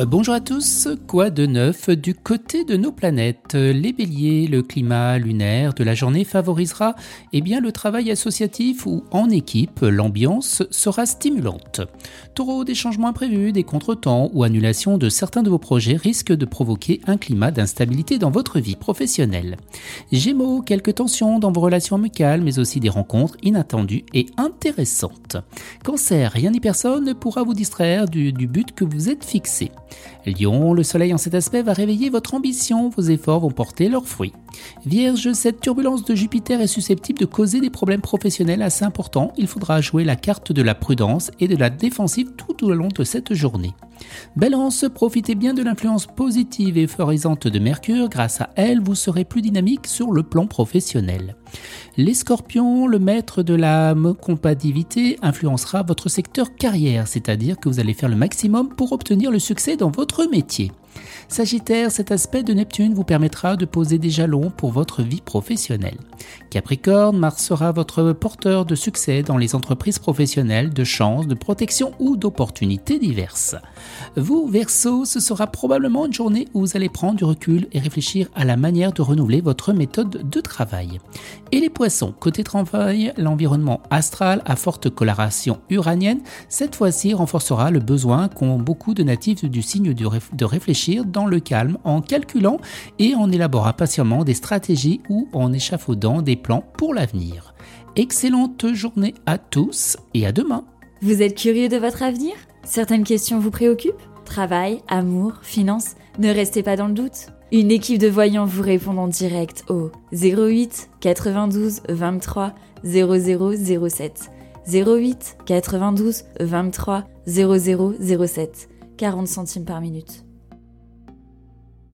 Euh, bonjour à tous, quoi de neuf du côté de nos planètes? Les béliers, le climat lunaire de la journée favorisera eh bien, le travail associatif ou en équipe, l'ambiance sera stimulante. Taureau, des changements imprévus, des contretemps ou annulations de certains de vos projets risquent de provoquer un climat d'instabilité dans votre vie professionnelle. Gémeaux, quelques tensions dans vos relations amicales mais aussi des rencontres inattendues et intéressantes. Cancer, rien ni personne ne pourra vous distraire du but que vous êtes fixé. Lion, le soleil en cet aspect va réveiller votre ambition, vos efforts vont porter leurs fruits. Vierge, cette turbulence de Jupiter est susceptible de causer des problèmes professionnels assez importants, il faudra jouer la carte de la prudence et de la défensive tout au long de cette journée. Balance, profitez bien de l'influence positive et euphorisante de Mercure, grâce à elle vous serez plus dynamique sur le plan professionnel. Les scorpions, le maître de la compatibilité, influencera votre secteur carrière, c'est-à-dire que vous allez faire le maximum pour obtenir le succès dans votre métier. Sagittaire, cet aspect de Neptune vous permettra de poser des jalons pour votre vie professionnelle. Capricorne, Mars sera votre porteur de succès dans les entreprises professionnelles, de chance, de protection ou d'opportunités diverses. Vous, Verseau, ce sera probablement une journée où vous allez prendre du recul et réfléchir à la manière de renouveler votre méthode de travail. Et les poissons, côté travail, l'environnement astral à forte coloration uranienne, cette fois-ci renforcera le besoin qu'ont beaucoup de natifs du signe de dans le calme en calculant et en élaborant patiemment des stratégies ou en échafaudant des plans pour l'avenir. Excellente journée à tous et à demain. Vous êtes curieux de votre avenir? Certaines questions vous préoccupent? Travail, amour, finances Ne restez pas dans le doute. Une équipe de voyants vous répond en direct au 08 92 23 0007. 08 92 23 0007. 40 centimes par minute.